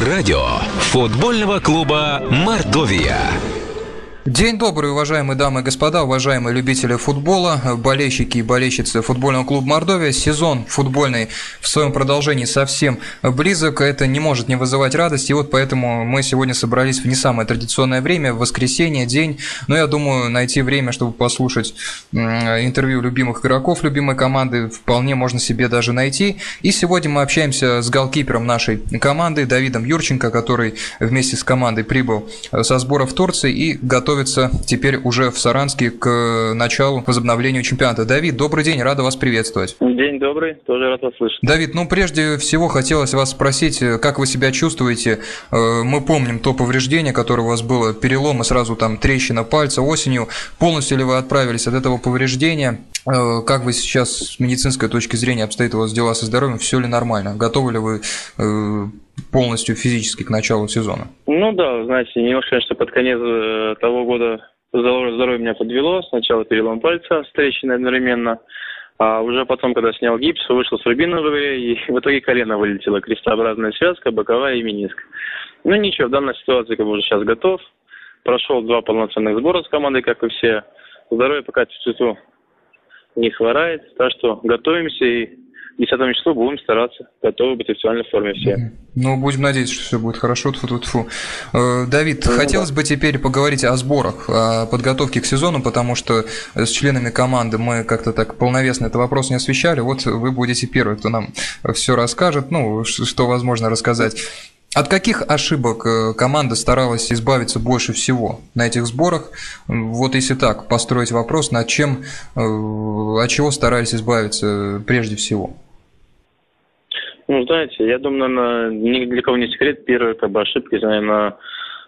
Радио футбольного клуба «Мордовия». День добрый, уважаемые дамы и господа, уважаемые любители футбола, болельщики и болельщицы футбольного клуба Мордовия. Сезон футбольный в своем продолжении совсем близок, это не может не вызывать радости. И вот поэтому мы сегодня собрались в не самое традиционное время, в воскресенье, день. Но я думаю, найти время, чтобы послушать интервью любимых игроков любимой команды, вполне можно себе даже найти. И сегодня мы общаемся с голкипером нашей команды Давидом Юрченко, который вместе с командой прибыл со сбора в Турции и готов готовится теперь уже в Саранске к началу возобновлению чемпионата. Давид, добрый день, рада вас приветствовать. День добрый, тоже рад вас слышать. Давид, ну прежде всего хотелось вас спросить, как вы себя чувствуете? Э, мы помним то повреждение, которое у вас было, перелом и сразу там трещина пальца осенью. Полностью ли вы отправились от этого повреждения? Э, как вы сейчас с медицинской точки зрения обстоят у вас дела со здоровьем? Все ли нормально? Готовы ли вы э, полностью физически к началу сезона? Ну да, знаете, немножко, конечно, под конец э, того года здоровье меня подвело. Сначала перелом пальца трещиной одновременно, а уже потом, когда снял гипс, вышел с игре, и в итоге колено вылетело, крестообразная связка, боковая и мениск. Ну ничего, в данной ситуации как бы уже сейчас готов. Прошел два полноценных сбора с командой, как и все. Здоровье пока чуть-чуть не хворает, так что готовимся и 10 числу будем стараться, готовы быть в официальной форме все. Ну, будем надеяться, что все будет хорошо. Тьфу -тьфу -тьфу. Давид, ну, хотелось да. бы теперь поговорить о сборах, о подготовке к сезону, потому что с членами команды мы как-то так полновесно этот вопрос не освещали. Вот вы будете первый, кто нам все расскажет, ну, что возможно рассказать. От каких ошибок э, команда старалась избавиться больше всего на этих сборах? Вот если так построить вопрос, над чем, э, от чего старались избавиться прежде всего? Ну, знаете, я думаю, наверное, ни для кого не секрет, первая как бы ошибка, наверное,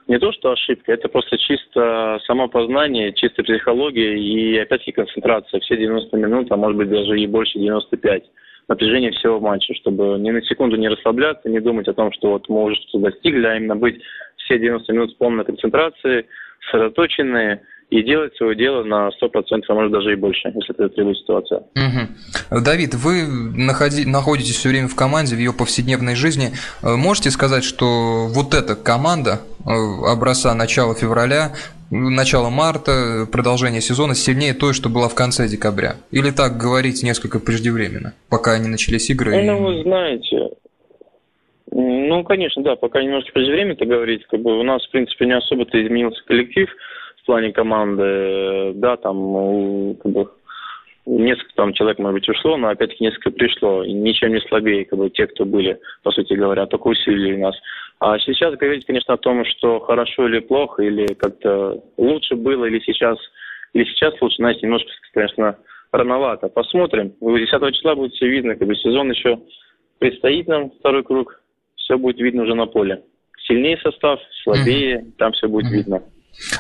не то, что ошибка, это просто чисто самопознание, чисто психология и опять-таки концентрация. Все 90 минут, а может быть даже и больше 95 напряжение всего матча, чтобы ни на секунду не расслабляться, не думать о том, что вот мы уже что-то достигли, а именно быть все 90 минут в полной концентрации, сосредоточенные, и делать свое дело на 100%, а может даже и больше, если это требует ситуация. Угу. Давид, вы находи, находитесь все время в команде, в ее повседневной жизни. Э, можете сказать, что вот эта команда э, образца начала февраля, начало марта, продолжение сезона сильнее той, что была в конце декабря? Или так говорить несколько преждевременно, пока не начались игры? Ну, вы знаете, ну, конечно, да, пока немножко преждевременно это говорить, как бы у нас, в принципе, не особо-то изменился коллектив, в плане команды, да, там, ну, как бы, несколько там человек, может быть, ушло, но опять-таки несколько пришло, и ничем не слабее, как бы, те, кто были, по сути говоря, только усилили нас. А сейчас говорить, конечно, о том, что хорошо или плохо, или как-то лучше было, или сейчас, или сейчас лучше, знаете, немножко, конечно, рановато. Посмотрим. 10 числа будет все видно, как бы сезон еще предстоит нам, второй круг, все будет видно уже на поле. Сильнее состав, слабее, там все будет видно.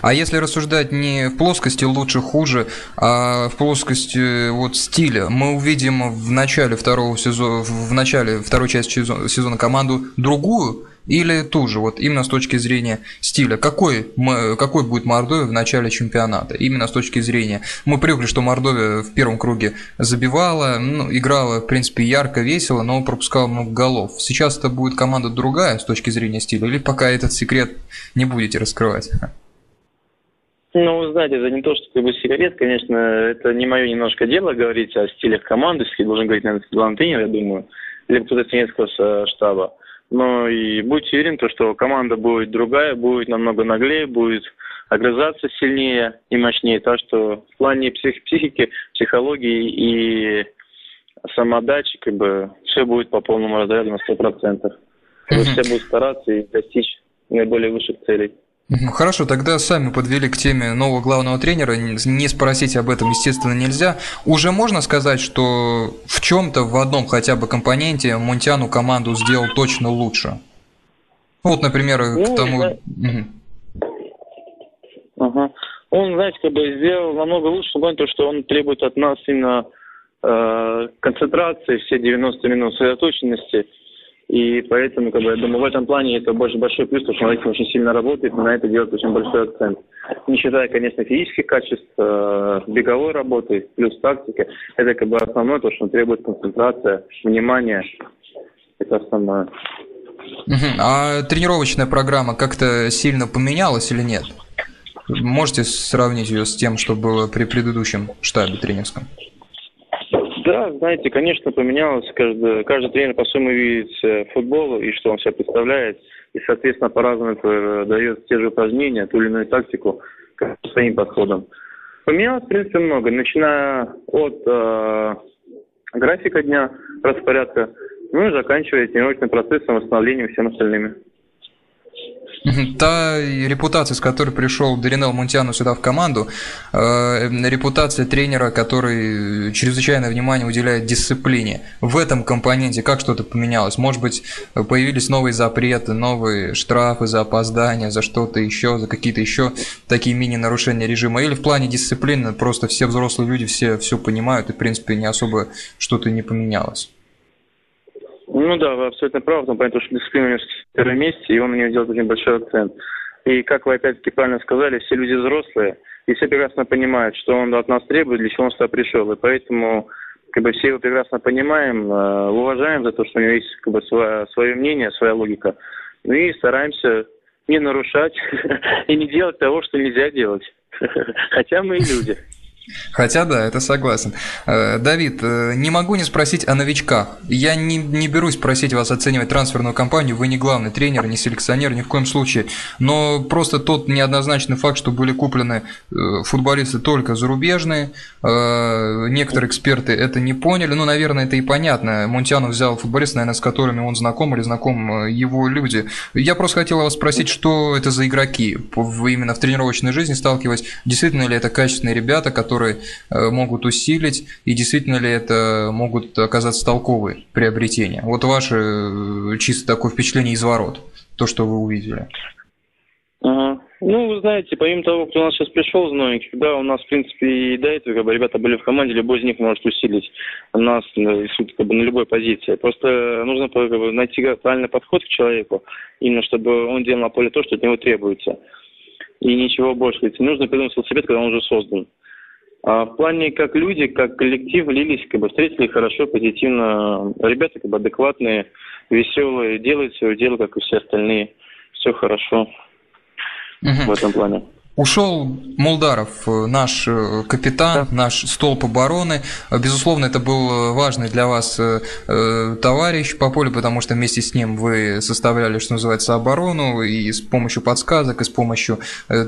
А если рассуждать не в плоскости лучше-хуже, а в плоскости вот стиля, мы увидим в начале второго сезона, в начале второй части сезона команду другую или ту же, вот именно с точки зрения стиля. Какой, мы, какой будет Мордовия в начале чемпионата? Именно с точки зрения... Мы привыкли, что Мордовия в первом круге забивала, ну, играла, в принципе, ярко, весело, но пропускала много голов. Сейчас это будет команда другая с точки зрения стиля, или пока этот секрет не будете раскрывать? Ну, знаете, это не то, что как бы сигарет, конечно, это не мое немножко дело говорить о стилях команды, должен говорить, наверное, главный тренер, я думаю, или кто-то тренерского э, штаба. Но и будьте уверены, что команда будет другая, будет намного наглее, будет огрызаться сильнее и мощнее. Так что в плане псих психики, психологии и самодачи, как бы, все будет по полному разряду на 100%. Все будут стараться и достичь наиболее высших целей. Хорошо, тогда сами подвели к теме нового главного тренера. Не спросить об этом, естественно, нельзя. Уже можно сказать, что в чем-то, в одном хотя бы компоненте Мунтяну команду сделал точно лучше? Вот, например, ну, к тому... Да. Угу. Ага. Он, знаете, как бы сделал намного лучше, в том, что он требует от нас именно э, концентрации, все 90 минут сосредоточенности. И поэтому, как бы, я думаю, в этом плане это больше большой плюс, потому что Малайкин очень сильно работает, и на это делает очень большой акцент. Не считая, конечно, физических качеств, э, беговой работы, плюс тактики, это как бы основное, то, что требует концентрация, внимания. Это основное. А тренировочная программа как-то сильно поменялась или нет? Можете сравнить ее с тем, что было при предыдущем штабе тренерском? Да, знаете, конечно, поменялось. Каждый, каждый тренер по-своему видит футбол и что он себя представляет. И, соответственно, по-разному э, дает те же упражнения, ту или иную тактику своим подходом. Поменялось, в принципе, много. Начиная от э, графика дня, распорядка, ну и заканчивая тренировочным процессом, восстановлением всем остальными. Та репутация, с которой пришел Даринел Мунтяну сюда в команду, э, репутация тренера, который чрезвычайное внимание уделяет дисциплине. В этом компоненте как что-то поменялось? Может быть, появились новые запреты, новые штрафы за опоздание, за что-то еще, за какие-то еще такие мини-нарушения режима? Или в плане дисциплины просто все взрослые люди все все понимают и, в принципе, не особо что-то не поменялось? Ну да, вы абсолютно правы, понятно, что дисциплина у него в первом месте, и он на нее делает очень большой акцент. И, как вы опять-таки правильно сказали, все люди взрослые, и все прекрасно понимают, что он от нас требует, для чего он сюда пришел. И поэтому как бы все его прекрасно понимаем, э, уважаем за то, что у него есть как бы свое, свое мнение, своя логика. Ну и стараемся не нарушать и не делать того, что нельзя делать. Хотя мы и люди. Хотя да, это согласен. Э, Давид, э, не могу не спросить о новичках. Я не, не берусь просить вас оценивать трансферную кампанию, вы не главный тренер, не селекционер, ни в коем случае. Но просто тот неоднозначный факт, что были куплены э, футболисты только зарубежные, некоторые эксперты это не поняли, ну, наверное, это и понятно. Мунтянов взял футболистов, наверное, с которыми он знаком или знаком его люди. Я просто хотел вас спросить, что это за игроки? Именно в тренировочной жизни сталкиваясь, действительно ли это качественные ребята, которые которые э, могут усилить, и действительно ли это могут оказаться толковые приобретения? Вот ваше э, чисто такое впечатление из ворот, то, что вы увидели. Ну, вы знаете, помимо того, кто у нас сейчас пришел из новеньких, да, у нас, в принципе, и до этого, как бы, ребята были в команде, любой из них может усилить нас э, как бы, на любой позиции. Просто нужно как бы, найти правильный подход к человеку, именно чтобы он делал на поле то, что от него требуется. И ничего больше. Ведь нужно придумать велосипед, когда он уже создан. А в плане как люди, как коллектив лились, как бы встретили хорошо, позитивно. Ребята как бы адекватные, веселые, делают свое дело, как и все остальные. Все хорошо угу. в этом плане. Ушел Мулдаров, э, наш э, капитан, да. наш столб обороны. Безусловно, это был э, важный для вас товарищ по полю, потому что вместе с ним вы составляли, что называется, оборону и с помощью подсказок, и с помощью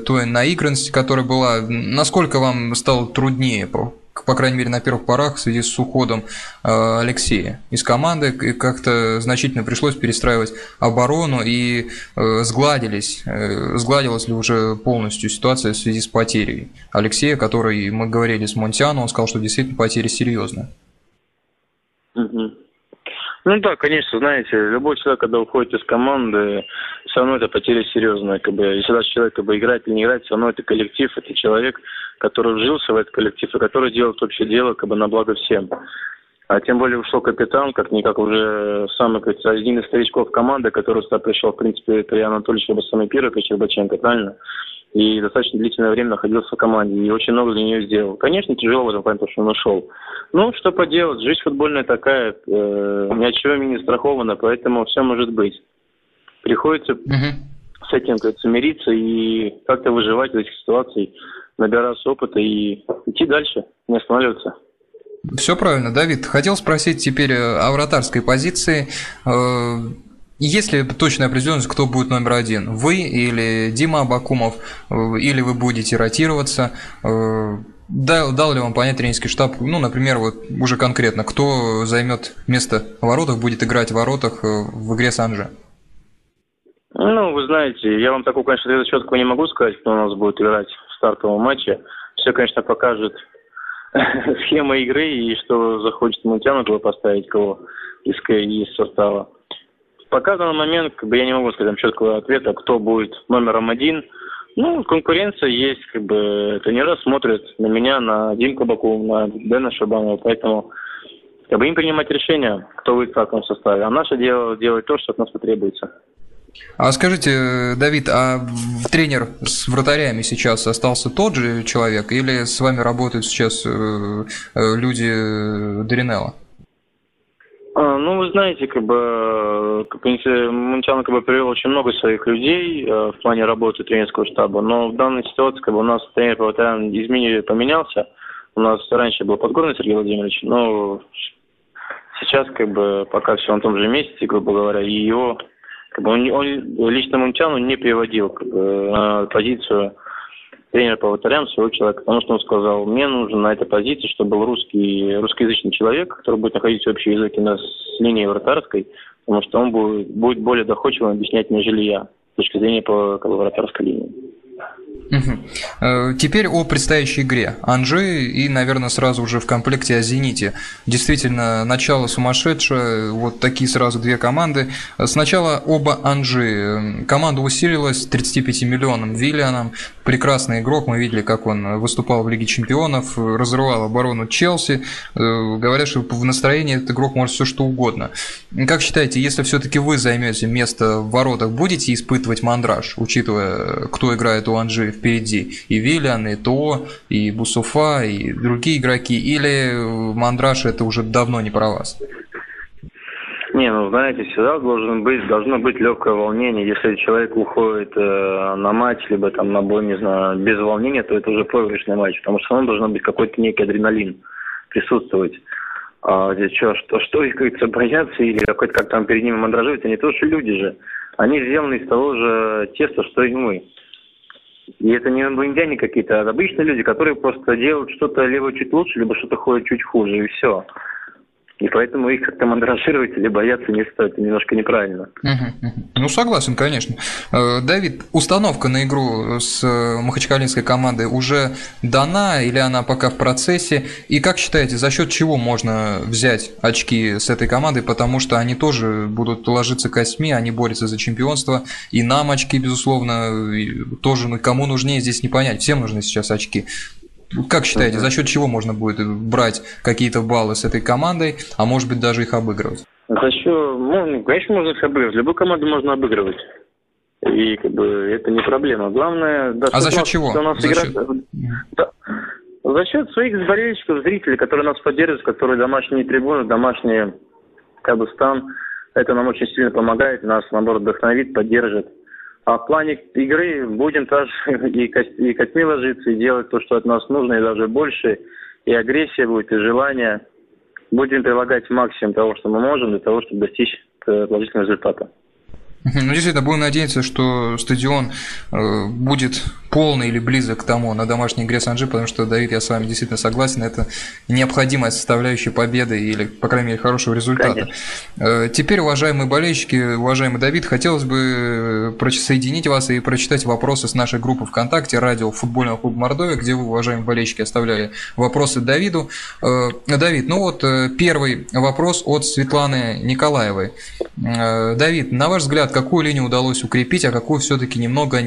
той наигранности, которая была. Насколько вам стало труднее по крайней мере, на первых порах в связи с уходом э, Алексея из команды, как-то значительно пришлось перестраивать оборону, и э, сгладились, э, сгладилась ли уже полностью ситуация в связи с потерей Алексея, который, мы говорили с Монтиано, он сказал, что действительно потеря серьезная. Угу. Ну да, конечно, знаете, любой человек, когда уходит из команды, все равно это потеря серьезная. Как бы, если даже человек как бы, играет или не играет, все равно это коллектив, это человек, который вжился в этот коллектив и который делает общее дело как бы, на благо всем. А тем более ушел капитан, как-никак уже самый, как один из старичков команды, который сюда пришел, в принципе, это Илья Анатольевич, либо самый первый, как Щербаченко, правильно? И достаточно длительное время находился в команде и очень много для нее сделал. Конечно, тяжело в этом плане, потому что он ушел. Ну, что поделать, жизнь футбольная такая, э, ни от чего не страхована, поэтому все может быть. Приходится угу. с этим как мириться и как-то выживать в этих ситуациях, набираться опыта и идти дальше, не останавливаться. Все правильно, Давид. Хотел спросить теперь э, о вратарской позиции. Есть ли точная определенность, кто будет номер один? Вы или Дима Абакумов? Э, или вы будете ротироваться? Э, дал, дал ли вам понять тренерский штаб, ну, например, вот уже конкретно, кто займет место в воротах, будет играть в воротах э, в игре с Анже? Ну, вы знаете, я вам такого, конечно, ответа четкого не могу сказать, кто у нас будет играть в стартовом матче. Все, конечно, покажет схема игры и что захочет кого поставить, кого из, из состава. Пока данный момент как бы, я не могу сказать четкого ответа, кто будет номером один. Ну, конкуренция есть, как бы тренера смотрят на меня, на Димку Баку, на Дэна Шабанова, поэтому как бы им принимать решение, кто будет в каком составе. А наше дело делать то, что от нас потребуется. А скажите, Давид, а тренер с вратарями сейчас остался тот же человек или с вами работают сейчас э, э, люди Дринелла? Ну, вы знаете, как бы, как, Мунтян как бы привел очень много своих людей э, в плане работы тренерского штаба, но в данной ситуации как бы у нас тренер по изменили, поменялся. У нас раньше был Подгорный Сергей Владимирович, но сейчас как бы пока все на том же месте, грубо говоря, и его как бы он, он лично Мунтяну не приводил как бы, на позицию тренера по вратарям своего человека, потому что он сказал, мне нужен на этой позиции, чтобы был русский, русскоязычный человек, который будет находить общий язык именно с линией вратарской, потому что он будет, будет более доходчивым объяснять, нежели я, с точки зрения по как бы, вратарской линии. Угу. Теперь о предстоящей игре. Анжи и, наверное, сразу уже в комплекте о «Зените». Действительно, начало сумасшедшее, вот такие сразу две команды. Сначала оба Анжи. Команда усилилась 35 миллионам Виллианом. Прекрасный игрок, мы видели, как он выступал в Лиге Чемпионов, разрывал оборону Челси. Э, говорят, что в настроении этот игрок может все что угодно. Как считаете, если все-таки вы займете место в воротах, будете испытывать мандраж, учитывая, кто играет у Анжи впереди. И Виллиан, и То, и Бусуфа, и другие игроки. Или Мандраш это уже давно не про вас? Не, ну знаете, всегда должен быть, должно быть легкое волнение. Если человек уходит э, на матч, либо там на бой, не знаю, без волнения, то это уже проигрышный матч, потому что он должен быть какой-то некий адреналин присутствовать. А здесь что, что, что их, как боятся или какой-то как там перед ними мандражируют, они тоже люди же. Они сделаны из того же теста, что и мы. И это не инопланетяне какие-то, а обычные люди, которые просто делают что-то либо чуть лучше, либо что-то ходит чуть хуже, и все. И поэтому их как-то мандражировать или бояться не стоит. Это немножко неправильно. Ну, согласен, конечно. Э, Давид, установка на игру с э, махачкалинской командой уже дана или она пока в процессе? И как считаете, за счет чего можно взять очки с этой командой? Потому что они тоже будут ложиться косьми, они борются за чемпионство. И нам очки, безусловно, тоже ну, кому нужнее здесь не понять. Всем нужны сейчас очки. Как считаете, за счет чего можно будет брать какие-то баллы с этой командой, а может быть даже их обыгрывать? За счет, ну, конечно, можно их обыгрывать. Любую команду можно обыгрывать. И как бы это не проблема. Главное... Да, а за счет чего? У нас за, игра... счет... Да. за счет своих болельщиков, зрителей, которые нас поддерживают, которые домашние трибуны, домашние как бы стан. Это нам очень сильно помогает, нас, наоборот, вдохновит, поддержит. А в плане игры будем тоже и, и костьми ложиться, и делать то, что от нас нужно, и даже больше. И агрессия будет, и желание. Будем прилагать максимум того, что мы можем, для того, чтобы достичь э, положительного результата. Ну, действительно, будем надеяться, что стадион э, будет полный или близок к тому на домашней игре Санджи, потому что, Давид, я с вами действительно согласен, это необходимая составляющая победы или, по крайней мере, хорошего результата. Конечно. Э, теперь, уважаемые болельщики, уважаемый Давид, хотелось бы соединить вас и прочитать вопросы с нашей группы ВКонтакте «Радио футбольного клуба Мордовия», где вы, уважаемые болельщики, оставляли вопросы Давиду. Давид, ну вот первый вопрос от Светланы Николаевой. Давид, на ваш взгляд, какую линию удалось укрепить, а какую все-таки немного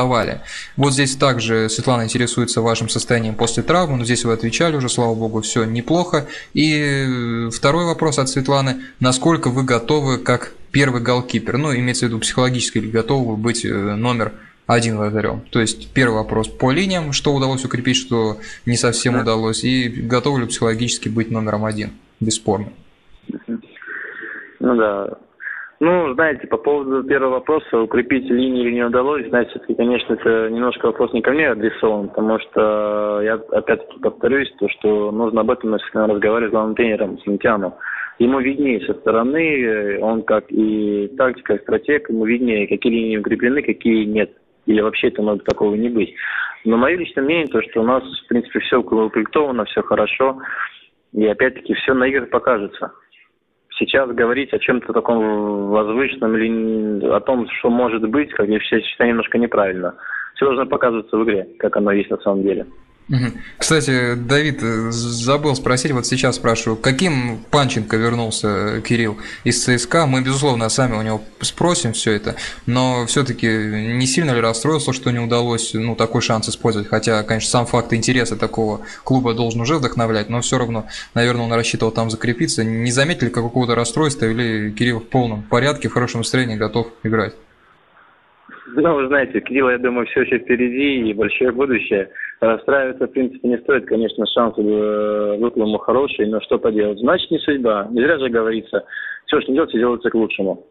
недоукомплектовали. Вот здесь также Светлана интересуется вашим состоянием после травмы, но здесь вы отвечали уже, слава богу, все неплохо. И второй вопрос от Светланы, насколько вы готовы как первый голкипер, ну, имеется в виду психологически ли готовы быть э, номер один вратарем. То есть первый вопрос по линиям, что удалось укрепить, что не совсем да. удалось, и готовы ли психологически быть номером один, бесспорно. Ну да, ну, знаете, по поводу первого вопроса, укрепить линию не удалось, значит, все-таки, конечно, это немножко вопрос не ко мне адресован, потому что я опять-таки повторюсь, то, что нужно об этом разговаривать с главным тренером, с Лентяном. Ему виднее со стороны, он как и тактика, и стратег, ему виднее, какие линии укреплены, какие нет. Или вообще это может такого не быть. Но мое личное мнение, то, что у нас, в принципе, все укомплектовано, все хорошо. И опять-таки все на играх покажется сейчас говорить о чем-то таком возвышенном или о том, что может быть, как я считаю, немножко неправильно. Все должно показываться в игре, как оно есть на самом деле. Кстати, Давид, э, забыл спросить, вот сейчас спрашиваю, каким Панченко вернулся э, Кирилл из ЦСКА? Мы, безусловно, сами у него спросим все это, но все-таки не сильно ли расстроился, что не удалось ну, такой шанс использовать? Хотя, конечно, сам факт интереса такого клуба должен уже вдохновлять, но все равно, наверное, он рассчитывал там закрепиться. Не заметили какого-то расстройства или Кирилл в полном порядке, в хорошем настроении готов играть? Ну, вы знаете, Кирилл, я думаю, все еще впереди и большое будущее. Расстраиваться, в принципе, не стоит. Конечно, шансы э, выплыму хорошие, но что поделать. Значит, не судьба. Не зря же говорится, все, что не делается, делается к лучшему.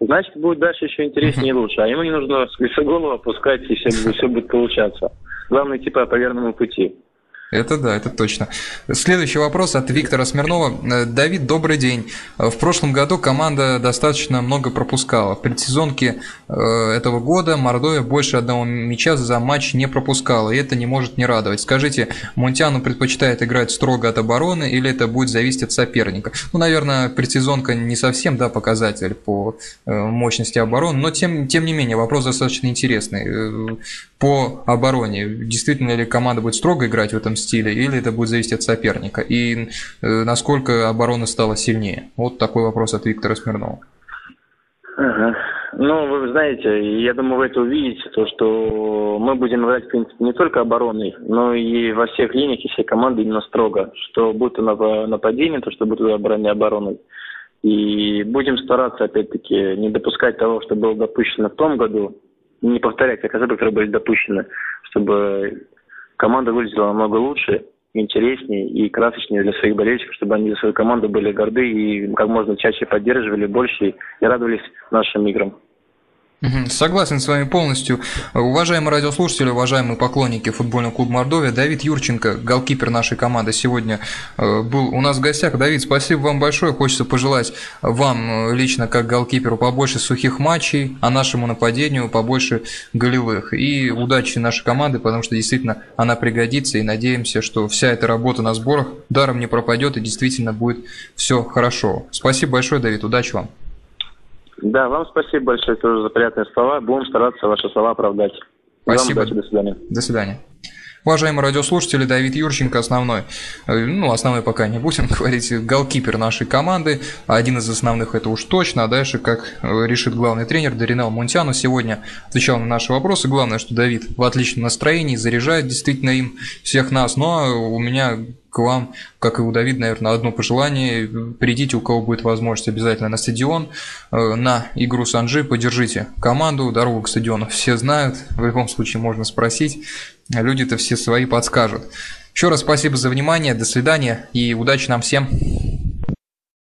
Значит, будет дальше еще интереснее и лучше. А ему не нужно с голову опускать, и все, все будет получаться. Главное, типа, по верному пути. Это да, это точно. Следующий вопрос от Виктора Смирнова. Э, Давид, добрый день. Э, в прошлом году команда достаточно много пропускала. В предсезонке э, этого года Мордовия больше одного мяча за матч не пропускала, и это не может не радовать. Скажите, Мунтяну предпочитает играть строго от обороны или это будет зависеть от соперника? Ну, наверное, предсезонка не совсем да, показатель по мощности обороны, но тем, тем не менее вопрос достаточно интересный. По обороне, действительно ли команда будет строго играть в этом стиле, или это будет зависеть от соперника? И э, насколько оборона стала сильнее? Вот такой вопрос от Виктора Смирнова. Ага. Ну, вы знаете, я думаю, вы это увидите, то, что мы будем играть, в принципе, не только обороной, но и во всех линиях и всей команды именно строго, что будет нападение, то, что будет обороне обороной. И будем стараться, опять-таки, не допускать того, что было допущено в том году, не повторять как ошибок, которые были допущены, чтобы команда выглядела намного лучше, интереснее и красочнее для своих болельщиков, чтобы они за свою команду были горды и как можно чаще поддерживали больше и радовались нашим играм. Согласен с вами полностью. Уважаемые радиослушатели, уважаемые поклонники футбольного клуба Мордовия, Давид Юрченко, голкипер нашей команды, сегодня э, был у нас в гостях. Давид, спасибо вам большое. Хочется пожелать вам э, лично, как голкиперу, побольше сухих матчей, а нашему нападению побольше голевых. И удачи нашей команды, потому что действительно она пригодится. И надеемся, что вся эта работа на сборах даром не пропадет и действительно будет все хорошо. Спасибо большое, Давид. Удачи вам. Да, вам спасибо большое тоже за приятные слова. Будем стараться ваши слова оправдать. Спасибо. Вам удачи, до свидания. До свидания. Уважаемые радиослушатели, Давид Юрченко, основной, э, ну, основной пока не будем говорить, голкипер нашей команды, один из основных это уж точно, а дальше, как э, решит главный тренер Даринал Мунтяну, сегодня отвечал на наши вопросы, главное, что Давид в отличном настроении, заряжает действительно им всех нас, но у меня к вам, как и у Давида, наверное, одно пожелание. Придите, у кого будет возможность, обязательно на стадион, э, на игру Санжи, поддержите команду, дорогу к стадиону все знают, в любом случае можно спросить, люди-то все свои подскажут. Еще раз спасибо за внимание, до свидания и удачи нам всем.